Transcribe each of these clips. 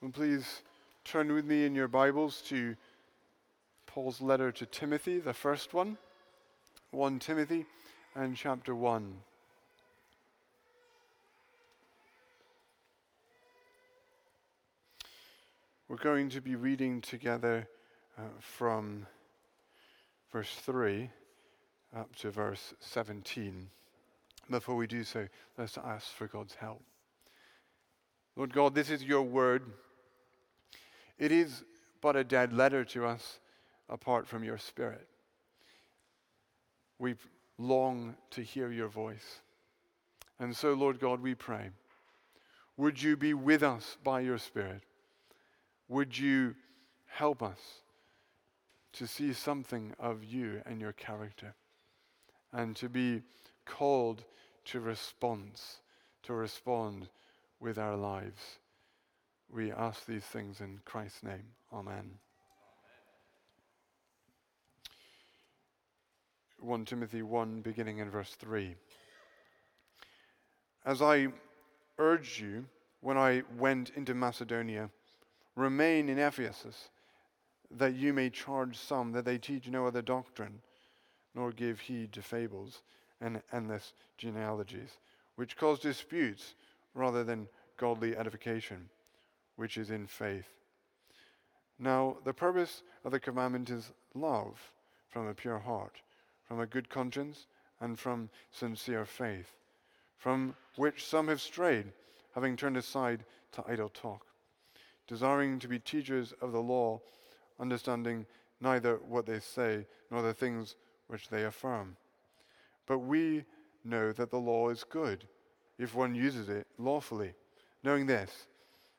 And please turn with me in your Bibles to Paul's letter to Timothy, the first one, 1 Timothy and chapter 1. We're going to be reading together uh, from verse 3 up to verse 17. Before we do so, let's ask for God's help. Lord God, this is your word. It is but a dead letter to us apart from your spirit. We long to hear your voice. And so, Lord God, we pray. Would you be with us by your Spirit? Would you help us to see something of you and your character and to be called to response, to respond with our lives. We ask these things in Christ's name. Amen. 1 Timothy 1, beginning in verse 3. As I urged you when I went into Macedonia, remain in Ephesus, that you may charge some that they teach no other doctrine, nor give heed to fables and endless genealogies, which cause disputes rather than godly edification, which is in faith. Now, the purpose of the commandment is love from a pure heart, from a good conscience, and from sincere faith, from which some have strayed, having turned aside to idle talk, desiring to be teachers of the law, understanding neither what they say nor the things which they affirm. But we know that the law is good if one uses it lawfully knowing this,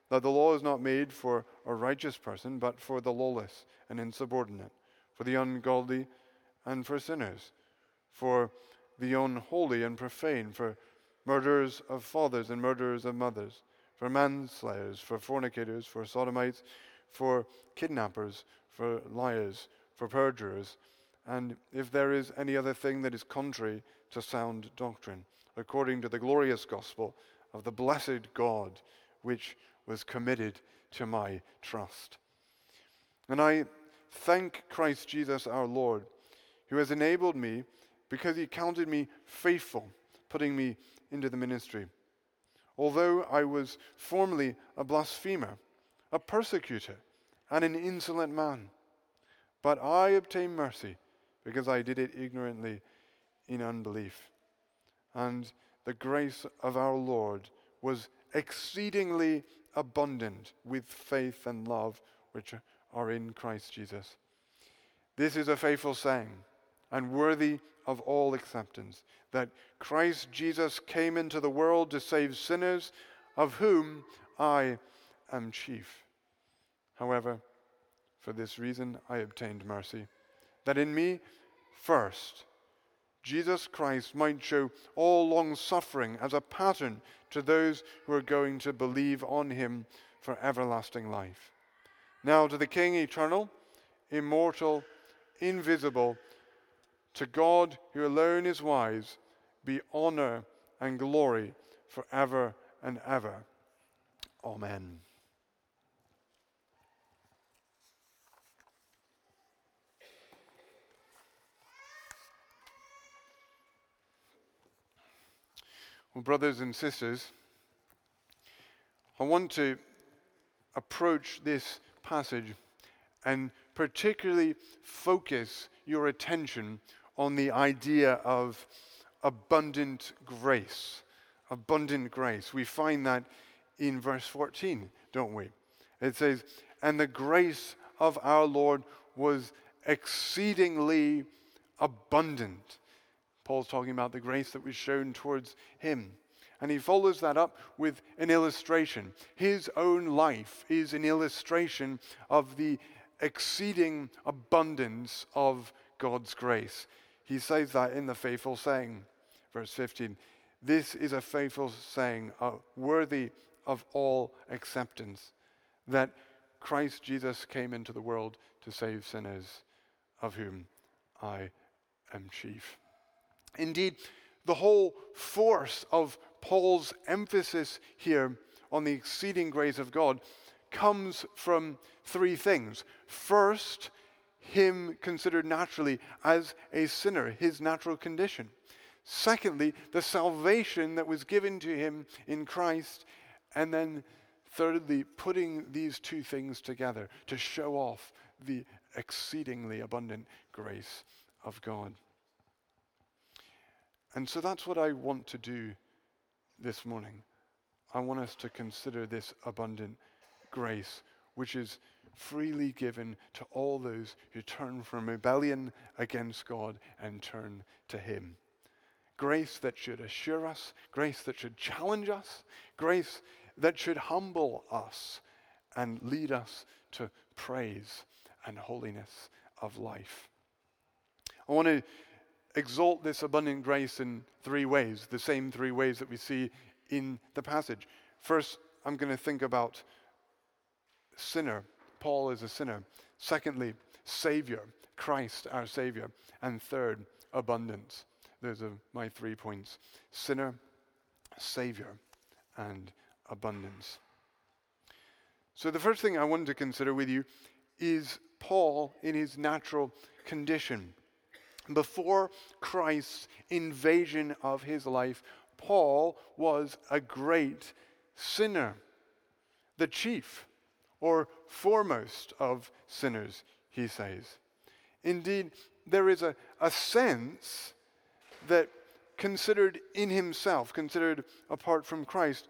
that the law is not made for a righteous person, but for the lawless and insubordinate, for the ungodly and for sinners, for the unholy and profane, for murderers of fathers and murderers of mothers, for manslayers, for fornicators, for sodomites, for kidnappers, for liars, for perjurers, and if there is any other thing that is contrary to sound doctrine, according to the glorious gospel of the blessed God which was committed to my trust. And I thank Christ Jesus our Lord, who has enabled me because he counted me faithful, putting me into the ministry. Although I was formerly a blasphemer, a persecutor, and an insolent man, but I obtained mercy because I did it ignorantly in unbelief. And the grace of our Lord was exceedingly abundant with faith and love which are in Christ Jesus. This is a faithful saying and worthy of all acceptance that Christ Jesus came into the world to save sinners, of whom I am chief. However, for this reason I obtained mercy, that in me first Jesus Christ might show all long suffering as a pattern to those who are going to believe on him for everlasting life. Now, to the King eternal, immortal, invisible, to God who alone is wise, be honor and glory forever and ever. Amen. Well, brothers and sisters, I want to approach this passage and particularly focus your attention on the idea of abundant grace. Abundant grace. We find that in verse 14, don't we? It says, And the grace of our Lord was exceedingly abundant Paul's talking about the grace that was shown towards him. And he follows that up with an illustration. His own life is an illustration of the exceeding abundance of God's grace. He says that in the faithful saying, verse 15. This is a faithful saying, uh, worthy of all acceptance, that Christ Jesus came into the world to save sinners, of whom I am chief. Indeed, the whole force of Paul's emphasis here on the exceeding grace of God comes from three things. First, him considered naturally as a sinner, his natural condition. Secondly, the salvation that was given to him in Christ. And then, thirdly, putting these two things together to show off the exceedingly abundant grace of God. And so that's what I want to do this morning. I want us to consider this abundant grace, which is freely given to all those who turn from rebellion against God and turn to Him. Grace that should assure us, grace that should challenge us, grace that should humble us and lead us to praise and holiness of life. I want to exalt this abundant grace in three ways, the same three ways that we see in the passage. First, I'm going to think about sinner. Paul is a sinner. Secondly, Savior, Christ our Savior. And third, abundance. Those are my three points sinner, Savior, and abundance. So, the first thing I want to consider with you is Paul in his natural condition. Before Christ's invasion of his life, Paul was a great sinner, the chief or foremost of sinners, he says. Indeed, there is a, a sense that considered in himself, considered apart from Christ,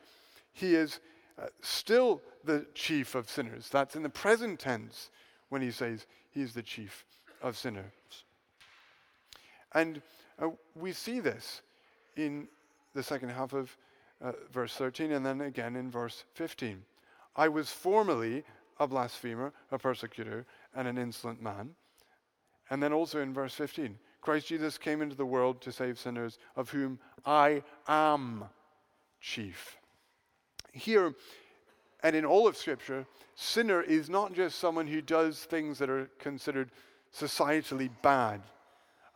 he is uh, still the chief of sinners. That's in the present tense when he says he is the chief of sinners. And uh, we see this in the second half of uh, verse 13 and then again in verse 15. I was formerly a blasphemer, a persecutor, and an insolent man. And then also in verse 15, Christ Jesus came into the world to save sinners, of whom I am chief. Here, and in all of Scripture, sinner is not just someone who does things that are considered societally bad.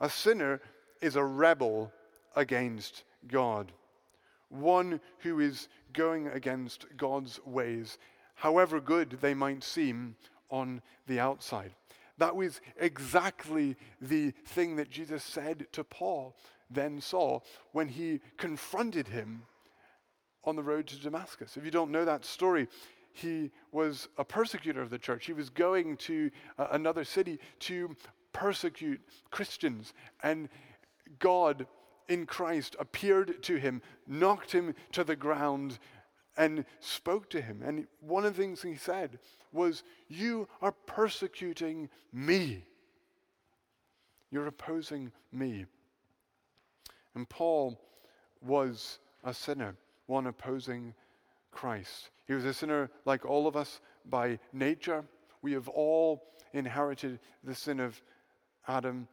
A sinner is a rebel against God, one who is going against God's ways, however good they might seem on the outside. That was exactly the thing that Jesus said to Paul, then Saul, when he confronted him on the road to Damascus. If you don't know that story, he was a persecutor of the church. He was going to uh, another city to persecute Christians. And God in Christ appeared to him, knocked him to the ground, and spoke to him. And one of the things he said was, You are persecuting me. You're opposing me. And Paul was a sinner, one opposing Christ. He was a sinner like all of us by nature. We have all inherited the sin of Adam,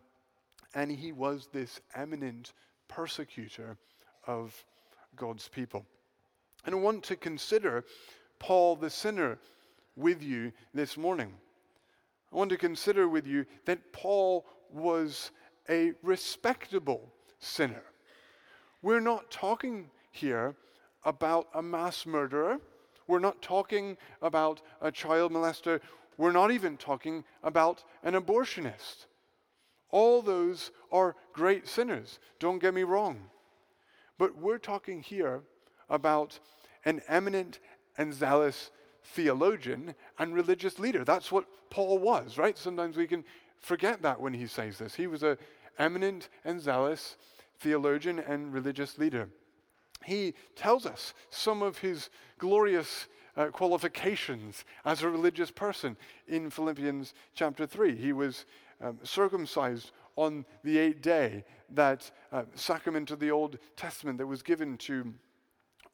and he was this eminent persecutor of God's people. And I want to consider Paul the sinner with you this morning. I want to consider with you that Paul was a respectable sinner. We're not talking here about a mass murderer. We're not talking about a child molester. We're not even talking about an abortionist. All those are great sinners, don't get me wrong. But we're talking here about an eminent and zealous theologian and religious leader. That's what Paul was, right? Sometimes we can forget that when he says this. He was an eminent and zealous theologian and religious leader. He tells us some of his glorious uh, qualifications as a religious person in Philippians chapter 3. He was um, circumcised on the eighth day, that uh, sacrament of the Old Testament that was given to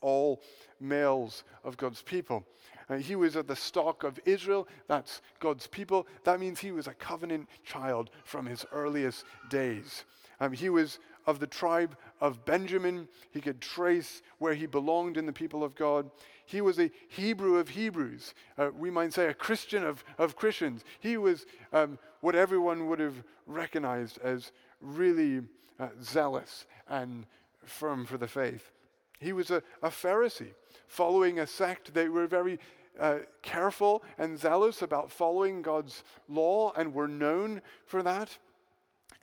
all males of God's people. Uh, he was of the stock of Israel, that's God's people. That means he was a covenant child from his earliest days. Um, he was of the tribe of Benjamin. He could trace where he belonged in the people of God. He was a Hebrew of Hebrews. Uh, we might say a Christian of, of Christians. He was um, what everyone would have recognized as really uh, zealous and firm for the faith. He was a, a Pharisee, following a sect that were very uh, careful and zealous about following God's law and were known for that.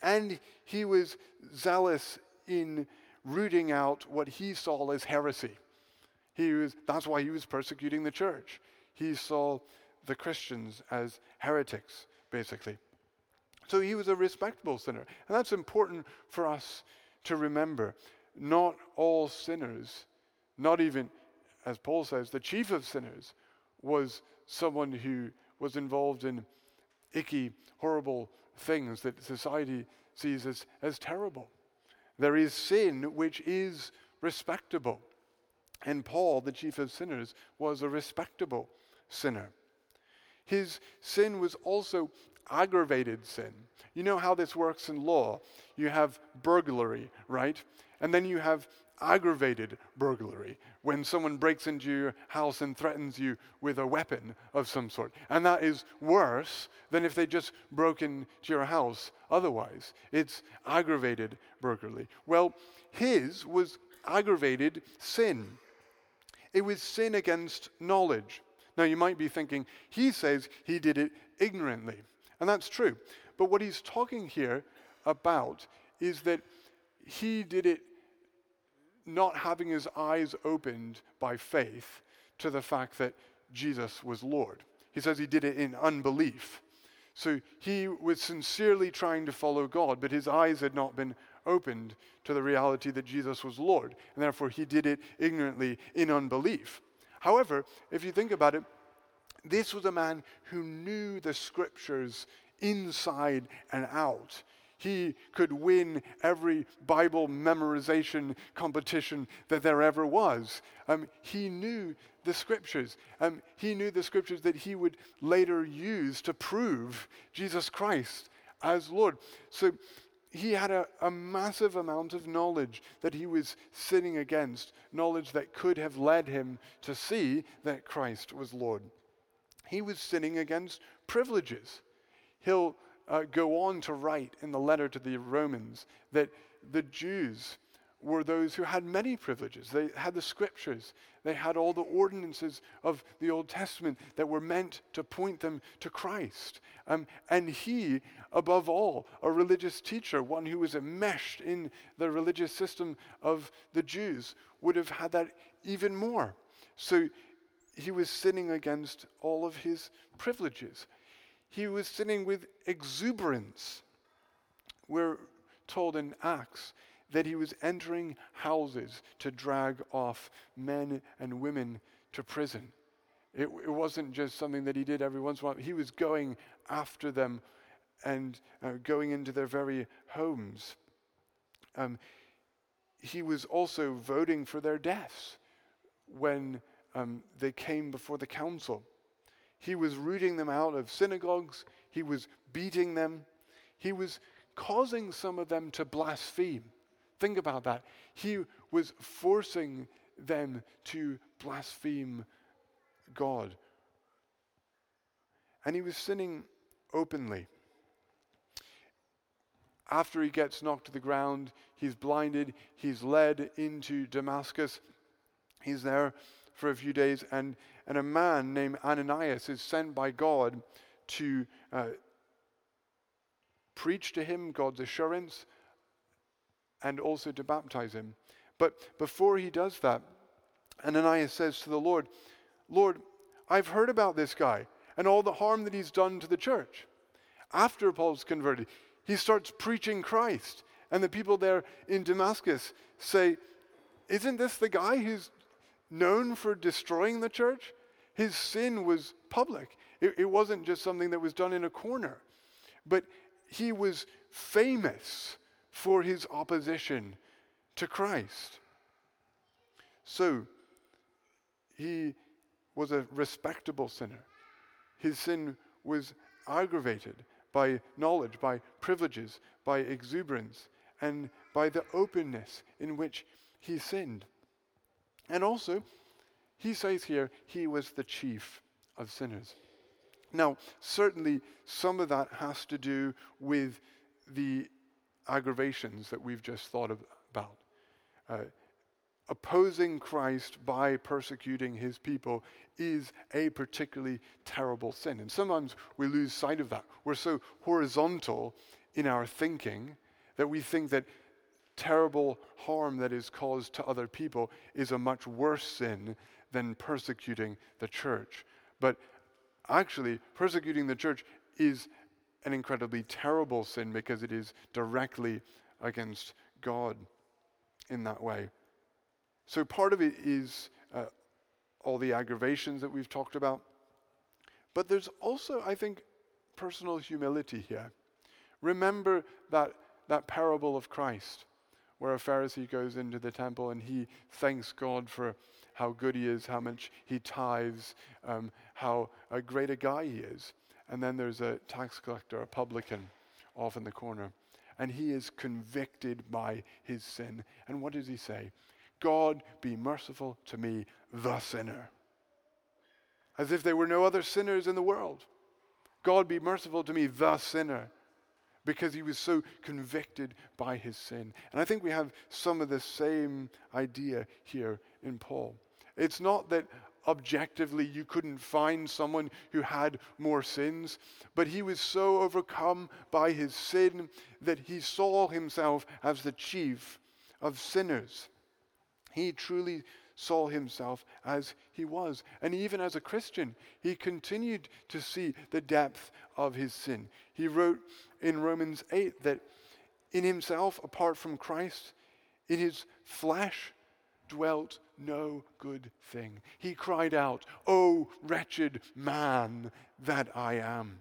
And he was zealous in rooting out what he saw as heresy. He was, that's why he was persecuting the church. He saw the Christians as heretics, basically. So he was a respectable sinner. And that's important for us to remember. Not all sinners, not even, as Paul says, the chief of sinners was someone who was involved in icky, horrible things that society sees as, as terrible. There is sin which is respectable. And Paul, the chief of sinners, was a respectable sinner. His sin was also aggravated sin. You know how this works in law. You have burglary, right? And then you have aggravated burglary, when someone breaks into your house and threatens you with a weapon of some sort. And that is worse than if they just broke into your house otherwise. It's aggravated burglary. Well, his was aggravated sin. It was sin against knowledge. Now, you might be thinking, he says he did it ignorantly. And that's true. But what he's talking here about is that he did it not having his eyes opened by faith to the fact that Jesus was Lord. He says he did it in unbelief. So he was sincerely trying to follow God, but his eyes had not been opened to the reality that Jesus was Lord. And therefore, he did it ignorantly in unbelief. However, if you think about it, this was a man who knew the scriptures inside and out. He could win every Bible memorization competition that there ever was. Um, he knew the scriptures. Um, he knew the scriptures that he would later use to prove Jesus Christ as Lord. So he had a, a, massive amount of knowledge that he was sinning against, knowledge that could have led him to see that Christ was Lord. He was sinning against privileges. He'll uh, go on to write in the letter to the Romans that the Jews were those who had many privileges. They had the scriptures, they had all the ordinances of the Old Testament that were meant to point them to Christ. Um, and he, above all, a religious teacher, one who was enmeshed in the religious system of the Jews, would have had that even more. So he was sinning against all of his privileges he was sinning with exuberance. We're told in Acts that he was entering houses to drag off men and women to prison. It, it, wasn't just something that he did every once in a while. He was going after them and uh, going into their very homes. Um, he was also voting for their deaths when um, they came before the council. He was rooting them out of synagogues. He was beating them. He was causing some of them to blaspheme. Think about that. He was forcing them to blaspheme God. And he was sinning openly. After he gets knocked to the ground, he's blinded, he's led into Damascus. He's there for a few days, and, and a man named Ananias is sent by God to uh, preach to him God's assurance and also to baptize him. But before he does that, Ananias says to the Lord, Lord, I've heard about this guy and all the harm that he's done to the church. After Paul's converted, he starts preaching Christ. And the people there in Damascus say, Isn't this the guy who's known for destroying the church. His sin was public, it, it wasn't just something that was done in a corner. But he was famous for his opposition to Christ. So, he was a respectable sinner. His sin was aggravated by knowledge, by privileges, by exuberance, and by the openness in which he sinned. And also, he says here, he was the chief of sinners. Now, certainly, some of that has to do with the aggravations that we've just thought about. Uh, opposing Christ by persecuting his people is a particularly terrible sin. And sometimes we lose sight of that. We're so horizontal in our thinking that we think that terrible harm that is caused to other people is a much worse sin than persecuting the church. But actually, persecuting the church is an incredibly terrible sin because it is directly against God in that way. So part of it is uh, all the aggravations that we've talked about. But there's also, I think, personal humility here. Remember that, that parable of Christ, where a Pharisee goes into the temple and he thanks God for how good he is, how much he tithes, um, how a great a guy he is. And then there's a tax collector, a publican, off in the corner. And he is convicted by his sin. And what does he say? God be merciful to me, the sinner. As if there were no other sinners in the world. God be merciful to me, the sinner. Because he was so convicted by his sin. And I think we have some of the same idea here in Paul. It's not that objectively you couldn't find someone who had more sins, but he was so overcome by his sin that he saw himself as the chief of sinners. He truly saw himself as he was. And even as a Christian, he continued to see the depth of his sin. He wrote in Romans 8 that in himself, apart from Christ, in his flesh dwelt no good thing. He cried out, Oh, wretched man that I am.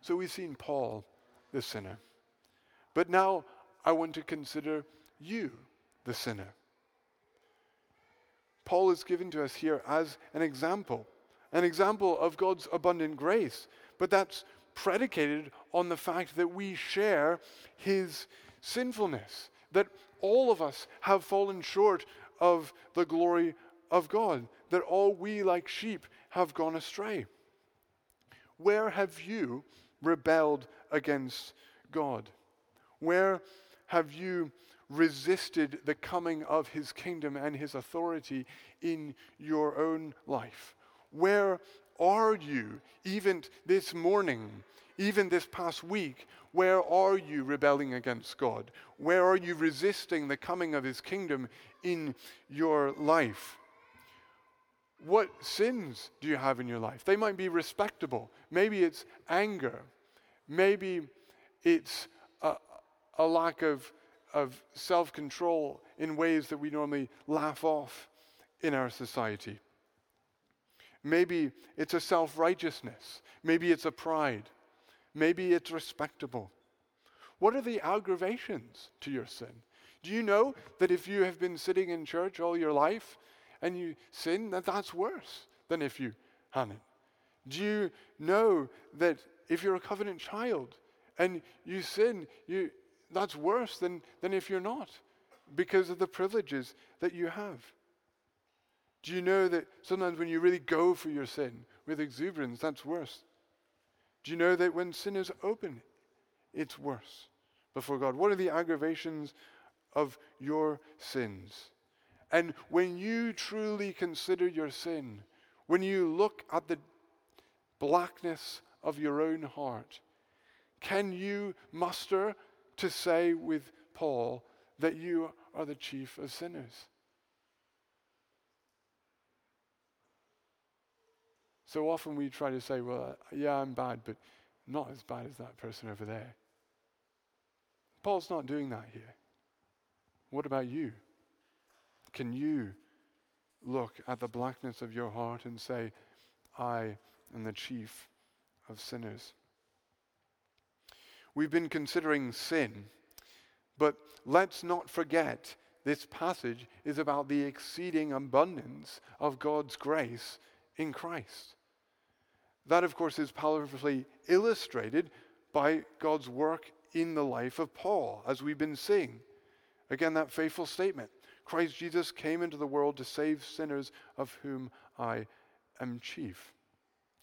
So we've seen Paul, the sinner. But now I want to consider you the sinner. Paul is given to us here as an example, an example of God's abundant grace, but that's predicated on the fact that we share his sinfulness, that all of us have fallen short of the glory of God, that all we, like sheep, have gone astray. Where have you rebelled against God? Where have you resisted the coming of his kingdom and his authority in your own life? Where are you, even this morning, even this past week? Where are you rebelling against God? Where are you resisting the coming of his kingdom in your life? What sins do you have in your life? They might be respectable. Maybe it's anger. Maybe it's a, a lack of of self control in ways that we normally laugh off in our society. Maybe it's a self righteousness. Maybe it's a pride. Maybe it's respectable. What are the aggravations to your sin? Do you know that if you have been sitting in church all your life and you sin, that that's worse than if you hadn't? Do you know that if you're a covenant child and you sin, you, that's worse than, than if you're not because of the privileges that you have. Do you know that sometimes when you really go for your sin with exuberance, that's worse? Do you know that when sin is open, it's worse before God? What are the aggravations of your sins? And when you truly consider your sin, when you look at the blackness of your own heart, can you muster to say with Paul that you are the chief of sinners. So often we try to say, well, yeah, I'm bad, but not as bad as that person over there. Paul's not doing that here. What about you? Can you look at the blackness of your heart and say, I am the chief of sinners? We've been considering sin, but let's not forget this passage is about the exceeding abundance of God's grace in Christ. That, of course, is powerfully illustrated by God's work in the life of Paul, as we've been seeing. Again, that faithful statement Christ Jesus came into the world to save sinners, of whom I am chief.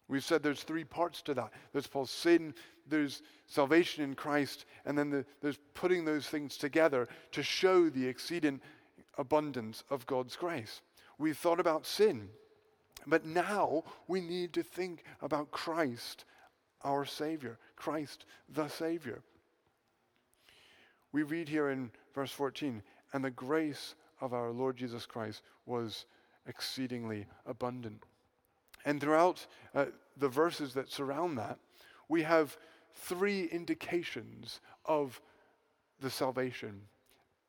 We've said there's three parts to that. There's Paul's sin, there's salvation in Christ, and then the, there's putting those things together to show the exceeding abundance of God's grace. We've thought about sin, but now we need to think about Christ, our Savior, Christ the Savior. We read here in verse 14, and the grace of our Lord Jesus Christ was exceedingly abundant. And throughout uh, the verses that surround that, we have three indications of the salvation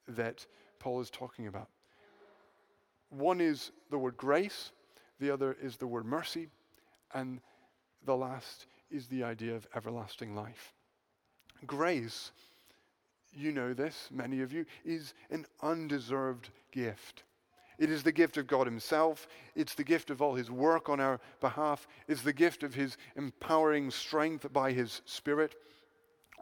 that Paul is talking about. One is the word grace, the other is the word mercy, and the last is the idea of everlasting life. Grace, you know this, many of you, is an undeserved gift. It is the gift of God Himself. It's the gift of all His work on our behalf. It's the gift of His empowering strength by His Spirit.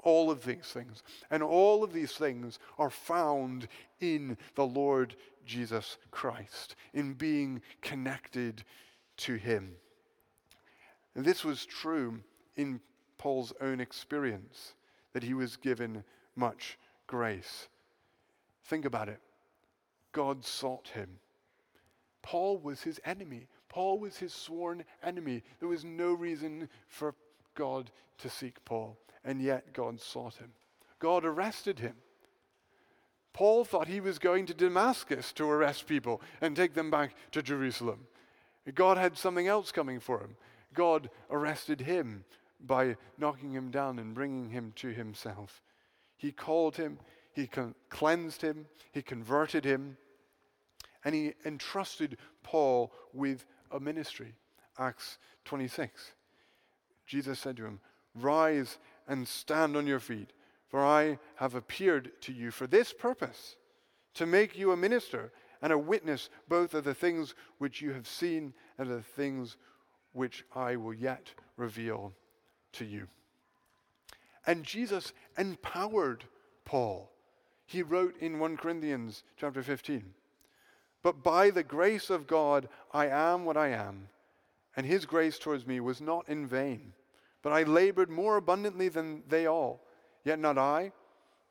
All of these things. And all of these things are found in the Lord Jesus Christ, in being connected to Him. And this was true in Paul's own experience, that he was given much grace. Think about it. God sought him. Paul was his enemy. Paul was his sworn enemy. There was no reason for God to seek Paul, and yet God sought him. God arrested him. Paul thought he was going to Damascus to arrest people and take them back to Jerusalem. God had something else coming for him. God arrested him by knocking him down and bringing him to himself. He called him, he con- cleansed him, he converted him, and he entrusted Paul with a ministry. Acts 26. Jesus said to him, Rise and stand on your feet, for I have appeared to you for this purpose, to make you a minister and a witness both of the things which you have seen and of the things which I will yet reveal to you. And Jesus empowered Paul. He wrote in 1 Corinthians chapter 15, but by the grace of God, I am what I am, and his grace towards me was not in vain. But I labored more abundantly than they all. Yet not I,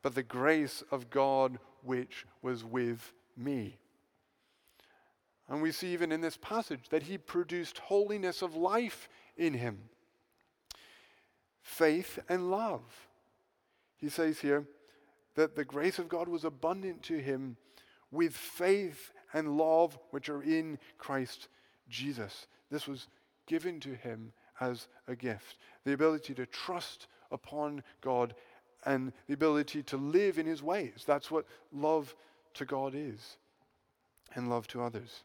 but the grace of God which was with me. And we see even in this passage that he produced holiness of life in him faith and love. He says here that the grace of God was abundant to him with faith and love which are in Christ Jesus. This was given to him as a gift. The ability to trust upon God and the ability to live in his ways. That's what love to God is, and love to others.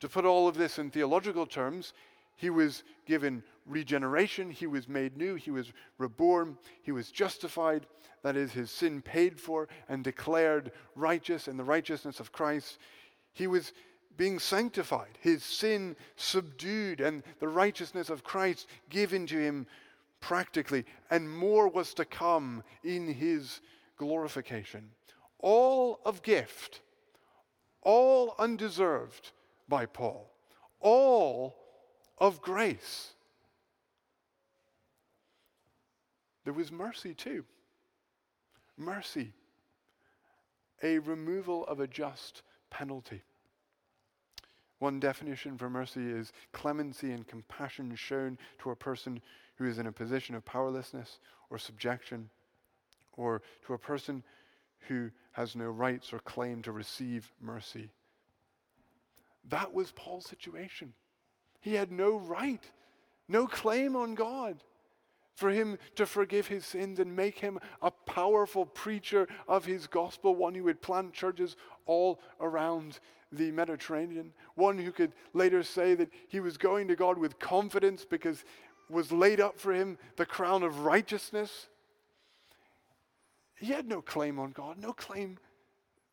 To put all of this in theological terms, he was given regeneration, he was made new, he was reborn, he was justified, that is, his sin paid for and declared righteous in the righteousness of Christ. He was being sanctified, his sin subdued, and the righteousness of Christ given to him practically, and more was to come in his glorification. All of gift, all undeserved by Paul, all of grace. There was mercy too. Mercy, a removal of a just penalty. One definition for mercy is clemency and compassion shown to a person who is in a position of powerlessness or subjection, or to a person who has no rights or claim to receive mercy. That was Paul's situation. He had no right, no claim on God for him to forgive his sins and make him a powerful preacher of his gospel, one who would plant churches all around the Mediterranean, one who could later say that he was going to God with confidence because was laid up for him the crown of righteousness. He had no claim on God, no claim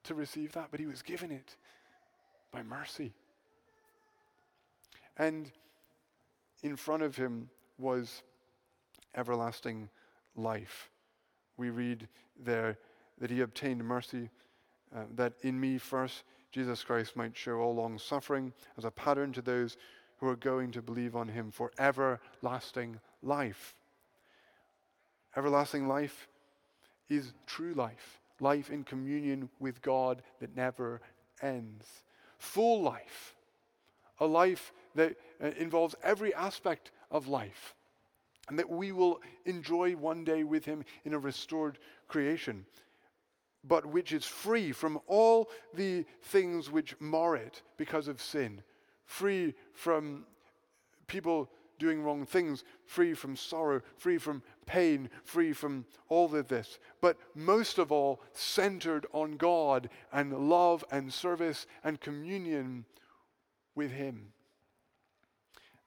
to receive that, but he was given it by mercy. And in front of him was everlasting life. We read there that he obtained mercy, uh, that in me first Jesus Christ might show all long suffering as a pattern to those who are going to believe on him for everlasting life. Everlasting life is true life, life in communion with God that never ends. Full life, a life that uh, involves every aspect of life, and that we will enjoy one day with Him in a restored creation, but which is free from all the things which mar it because of sin, free from people doing wrong things, free from sorrow, free from pain, free from all of this, but most of all, centered on God and love and service and communion with Him.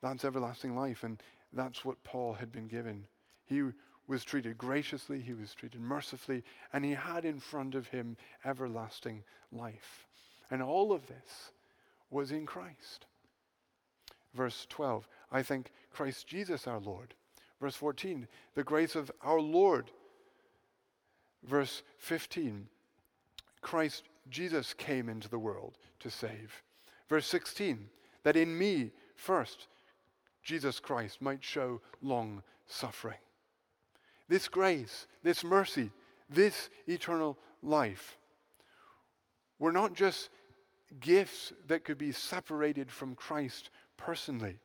That's everlasting life, and that's what Paul had been given. He was treated graciously, he was treated mercifully, and he had in front of him everlasting life. And all of this was in Christ. Verse 12, I think Christ Jesus our Lord. Verse 14, the grace of our Lord. Verse 15, Christ Jesus came into the world to save. Verse 16, that in me first Jesus Christ might show long suffering. This grace, this mercy, this eternal life were not just gifts that could be separated from Christ personally.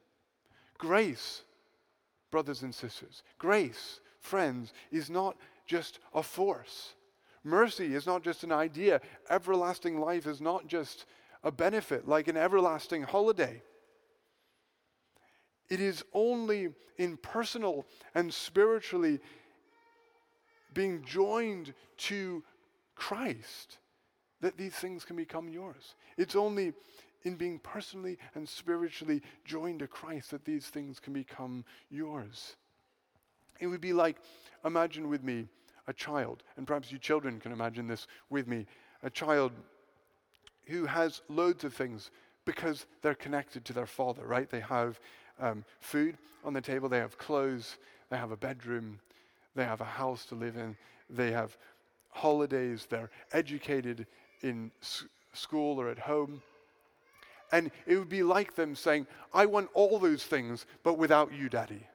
Grace, brothers and sisters, grace, friends, is not just a force. Mercy is not just an idea. Everlasting life is not just a benefit like an everlasting holiday. It is only in personal and spiritually being joined to Christ that these things can become yours. It's only in being personally and spiritually joined to Christ that these things can become yours. It would be like, imagine with me a child, and perhaps you children can imagine this with me, a child who has loads of things because they're connected to their father, right? They have um, food on the table, they have clothes, they have a bedroom, they have a house to live in, they have holidays, they're educated in s- school or at home. And it would be like them saying, I want all those things, but without you, Daddy.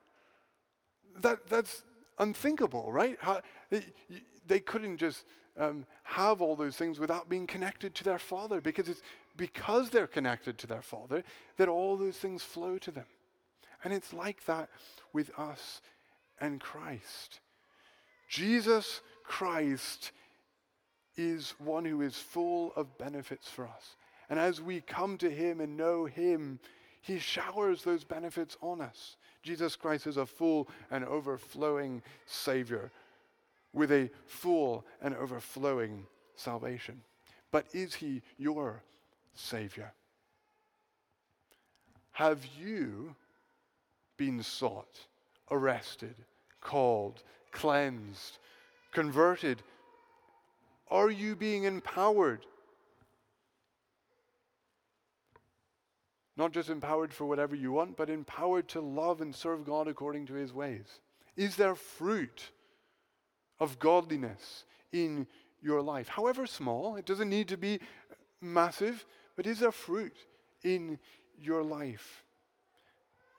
That, that's unthinkable, right? How, they, they, couldn't just um, have all those things without being connected to their Father, because it's because they're connected to their Father that all those things flow to them. And it's like that with us and Christ. Jesus Christ is one who is full of benefits for us. And as we come to Him and know Him, He showers those benefits on us. Jesus Christ is a full and overflowing Savior with a full and overflowing salvation. But is He your Savior? Have you been sought, arrested, called, cleansed, converted? Are you being empowered? Not just empowered for whatever you want, but empowered to love and serve God according to his ways. Is there fruit of godliness in your life? However small, it doesn't need to be massive, but is there fruit in your life?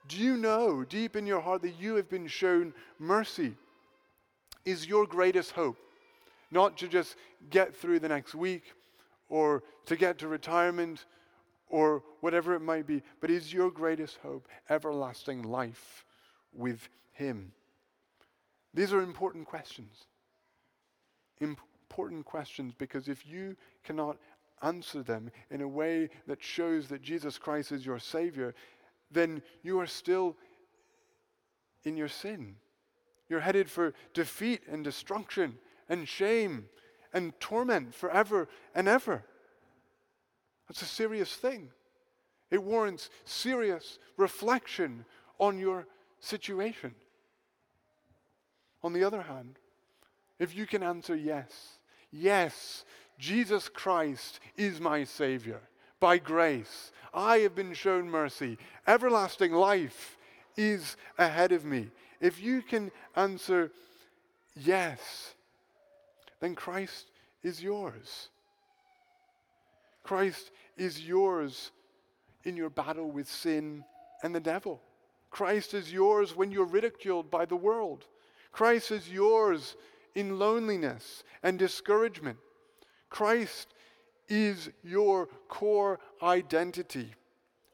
Do you know deep in your heart that you have been shown mercy? Is your greatest hope not to just get through the next week or to get to retirement or whatever it might be, but is your greatest hope everlasting life with Him? These are important questions. Important questions because if you cannot answer them in a way that shows that Jesus Christ is your Savior, then you are still in your sin. You're headed for defeat and destruction and shame and torment forever and ever. That's a serious thing. It warrants serious reflection on your situation. On the other hand, if you can answer yes, yes, Jesus Christ is my Savior by grace. I have been shown mercy. Everlasting life is ahead of me. If you can answer yes, then Christ is yours. Christ is yours in your battle with sin and the devil. Christ is yours when you're ridiculed by the world. Christ is yours in loneliness and discouragement. Christ is your core identity,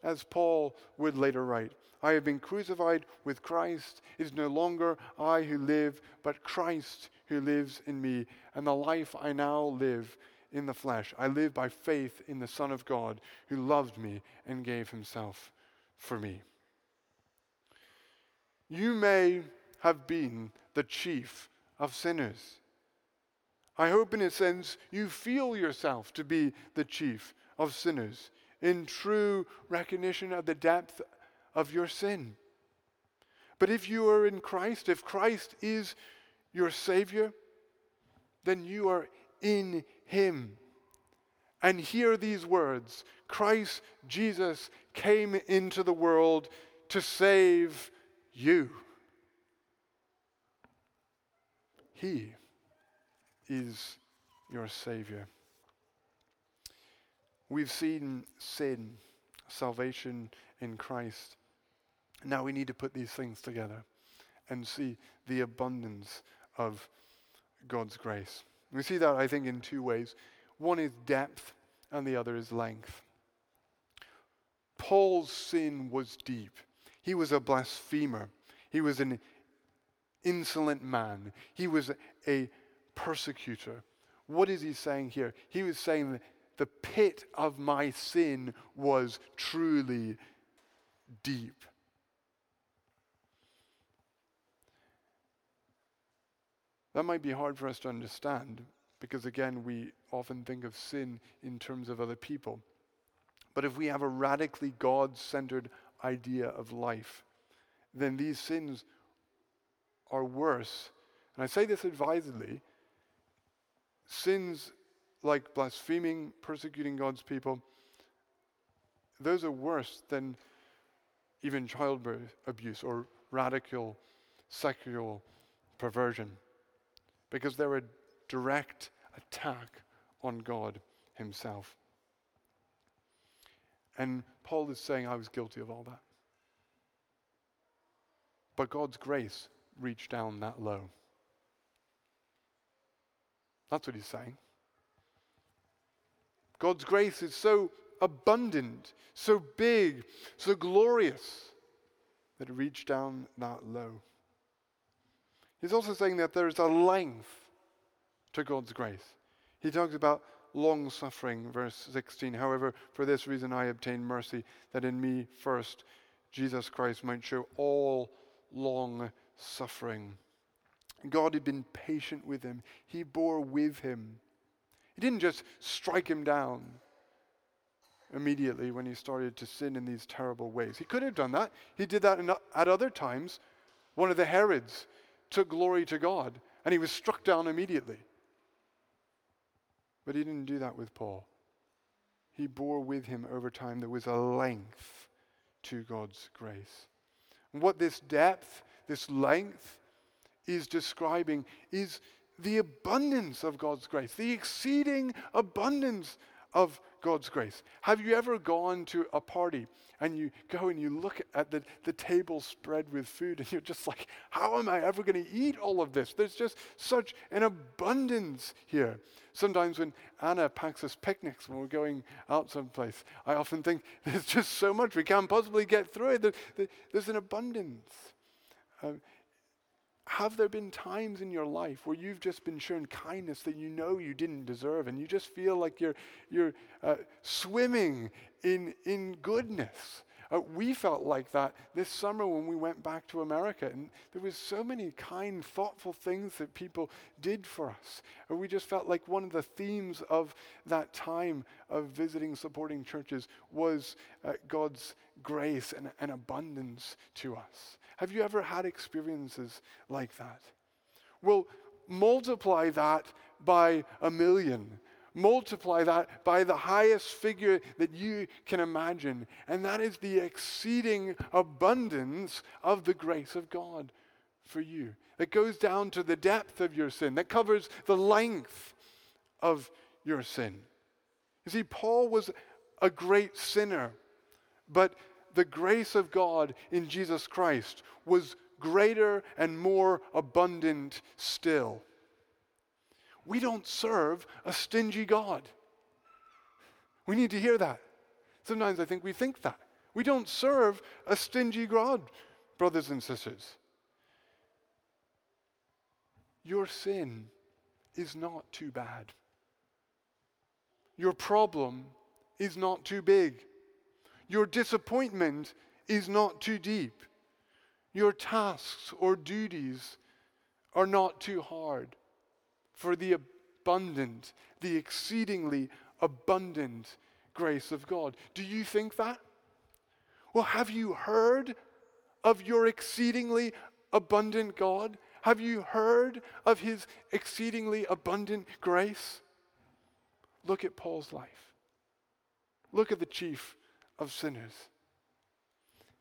as Paul would later write. I have been crucified with Christ. It is no longer I who live, but Christ who lives in me. And the life I now live in the flesh, I live by faith in the Son of God who loved me and gave himself for me. You may have been the chief of sinners. I hope, in a sense, you feel yourself to be the chief of sinners in true recognition of the depth of your sin. But if you are in Christ, if Christ is your Savior, then you are in Him. And hear these words Christ Jesus came into the world to save you. He is your Savior. We've seen sin, salvation in Christ. Now we need to put these things together and see the abundance of God's grace. We see that, I think, in two ways. One is depth, and the other is length. Paul's sin was deep. He was a blasphemer. He was an insolent man. He was a persecutor. What is he saying here? He was saying that the pit of my sin was truly deep. That might be hard for us to understand because, again, we often think of sin in terms of other people. But if we have a radically God centered idea of life, then these sins are worse. And I say this advisedly sins like blaspheming, persecuting God's people, those are worse than even childbirth abuse or radical sexual perversion because they're a direct attack on God Himself. And Paul is saying, I was guilty of all that. But God's grace reached down that low. That's what he's saying. God's grace is so abundant, so big, so glorious that it reached down that low. He's also saying that there's a length to God's grace. He talks about long suffering, verse 16. However, for this reason I obtained mercy, that in me first Jesus Christ might show all long suffering. God had been patient with him, He bore with him. He didn't just strike him down immediately when he started to sin in these terrible ways. He could have done that. He did that at other times. One of the Herods took glory to God and he was struck down immediately. But he didn't do that with Paul. He bore with him over time. There was a length to God's grace. And what this depth, this length, is describing is the abundance of God's grace, the exceeding abundance of God's grace. Have you ever gone to a party and you go and you look at the, the table spread with food and you're just like, how am I ever going to eat all of this? There's just such an abundance here. Sometimes when Anna packs us picnics when we're going out someplace, I often think there's just so much we can't possibly get through it. There's an abundance. Um, have there been times in your life where you've just been shown kindness that you know you didn't deserve and you just feel like you're, you're uh, swimming in, in goodness? Uh, we felt like that this summer when we went back to America, and there was so many kind, thoughtful things that people did for us. And we just felt like one of the themes of that time of visiting, supporting churches was uh, God's grace and, and abundance to us. Have you ever had experiences like that? Well, multiply that by a million. Multiply that by the highest figure that you can imagine. And that is the exceeding abundance of the grace of God for you. That goes down to the depth of your sin, that covers the length of your sin. You see, Paul was a great sinner, but the grace of God in Jesus Christ was greater and more abundant still. We don't serve a stingy God. We need to hear that. Sometimes I think we think that. We don't serve a stingy God, brothers and sisters. Your sin is not too bad. Your problem is not too big. Your disappointment is not too deep. Your tasks or duties are not too hard for the abundant, the exceedingly abundant grace of God. Do you think that? Well, have you heard of your exceedingly abundant God? Have you heard of his exceedingly abundant grace? Look at Paul's life. Look at the chief of sinners.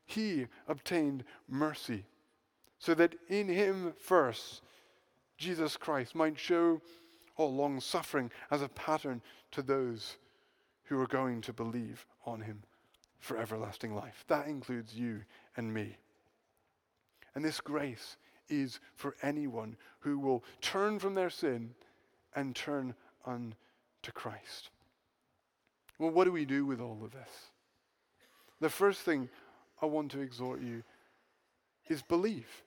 He obtained mercy so that in him first, Jesus Christ might show all long suffering as a pattern to those who are going to believe on him for everlasting life. That includes you and me. And this grace is for anyone who will turn from their sin and turn unto Christ. Well, what do we do with all of this? The first thing I want to exhort you is believe.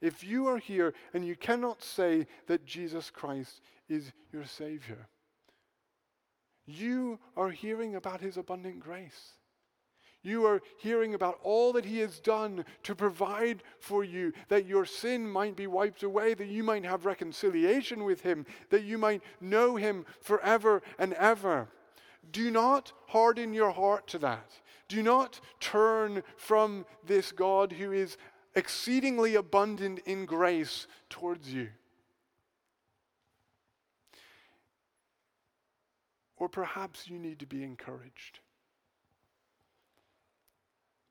If you are here and you cannot say that Jesus Christ is your Savior, you are hearing about His abundant grace. You are hearing about all that He has done to provide for you, that your sin might be wiped away, that you might have reconciliation with Him, that you might know Him forever and ever. Do not harden your heart to that. Do not turn from this God who is exceedingly abundant in grace towards you. Or perhaps you need to be encouraged.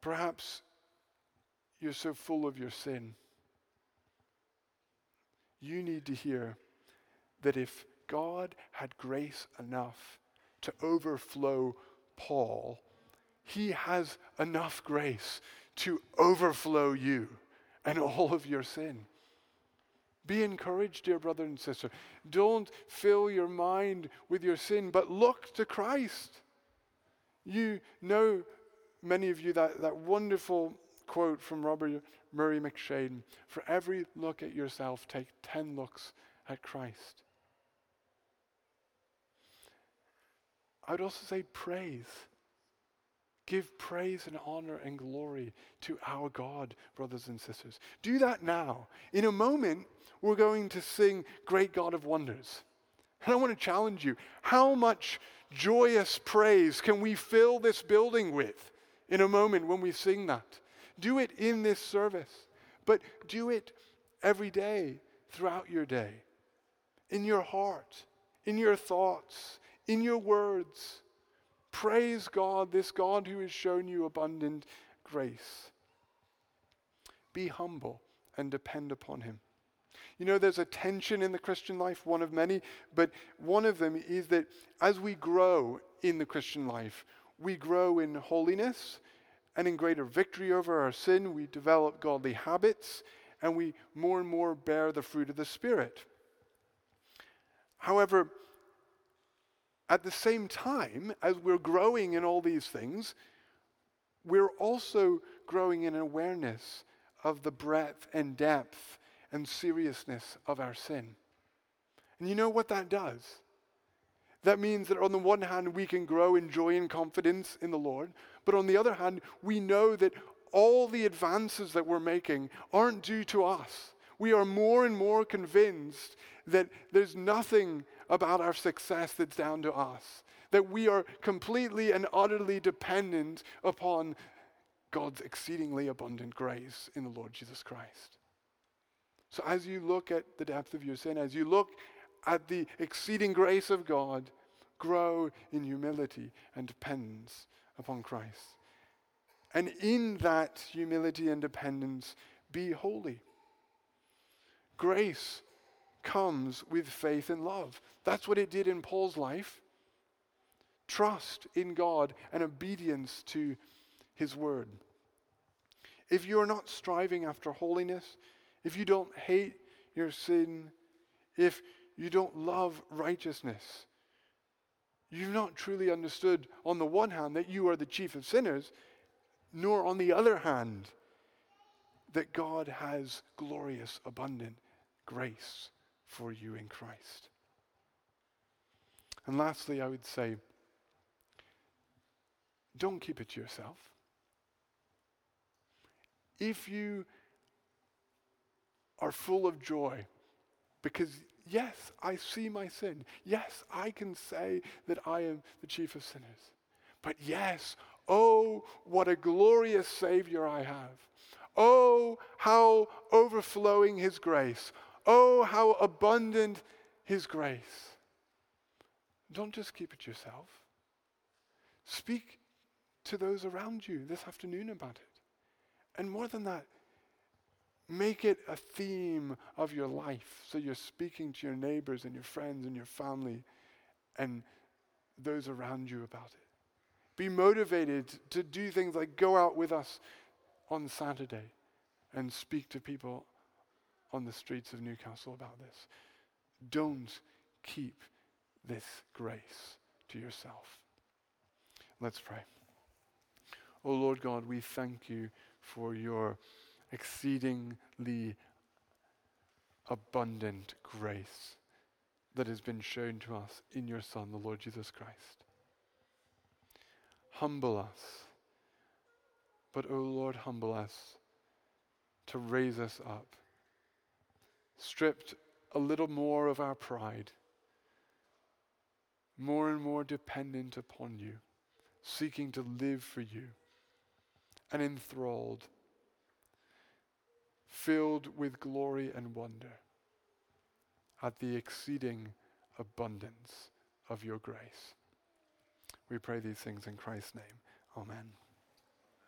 Perhaps you're so full of your sin. You need to hear that if God had grace enough to overflow Paul, he has enough grace to overflow you and all of your sin. Be encouraged, dear brother and sister. Don't fill your mind with your sin, but look to Christ. You know many of you that, that wonderful quote from Robert Murray M'Cheyne For every look at yourself, take 10 looks at Christ. I would also say praise. Give praise and honor and glory to our God, brothers and sisters. Do that now. In a moment, we're going to sing Great God of Wonders. And I want to challenge you how much joyous praise can we fill this building with? in a moment when we sing that. Do it in this service, but do it every day throughout your day, in your heart, in your thoughts, in your words. Praise God, this God who has shown you abundant grace. Be humble and depend upon Him. You know, there's a tension in the Christian life, one of many, but one of them is that as we grow in the Christian life, we grow in holiness and in greater victory over our sin. We develop godly habits and we more and more bear the fruit of the Spirit. However, at the same time, as we're growing in all these things, we're also growing in awareness of the breadth and depth and seriousness of our sin. And you know what that does? That means that on the one hand, we can grow in joy and confidence in the Lord, but on the other hand, we know that all the advances that we're making aren't due to us. We are more and more convinced that there's nothing about our success that's down to us, that we are completely and utterly dependent upon God's exceedingly abundant grace in the Lord Jesus Christ. So, as you look at the depth of your sin, as you look at the exceeding grace of God, grow in humility and dependence upon Christ. And in that humility and dependence, be holy. Grace comes with faith and love. That's what it did in Paul's life. Trust in God and obedience to His Word. If you are not striving after holiness, if you don't hate your sin, if you don't love righteousness, you've not truly understood, on the one hand, that you are the chief of sinners, nor on the other hand, that God has glorious, abundant grace for you in Christ. And lastly, I would say, don't keep it to yourself. If you are full of joy, because yes, I see my sin. Yes, I can say that I am the chief of sinners. But yes, oh, what a glorious Savior I have. Oh, how overflowing His grace. Oh, how abundant His grace. Don't just keep it yourself. Speak to those around you this afternoon about it. And more than that, make it a theme of your life. So you're speaking to your neighbors and your friends and your family and those around you about it. Be motivated to do things like go out with us on Saturday and speak to people on the streets of Newcastle about this. Don't keep this grace to yourself. Let's pray. Oh Lord God, we thank you for your exceedingly abundant grace that has been shown to us in your Son, the Lord Jesus Christ. Humble us, but, O oh Lord, humble us to raise us up, stripped a little more of our pride, more and more dependent upon you, seeking to live for you, and enthralled filled with glory and wonder at the exceeding abundance of your grace. We pray these things in Christ's name. Amen.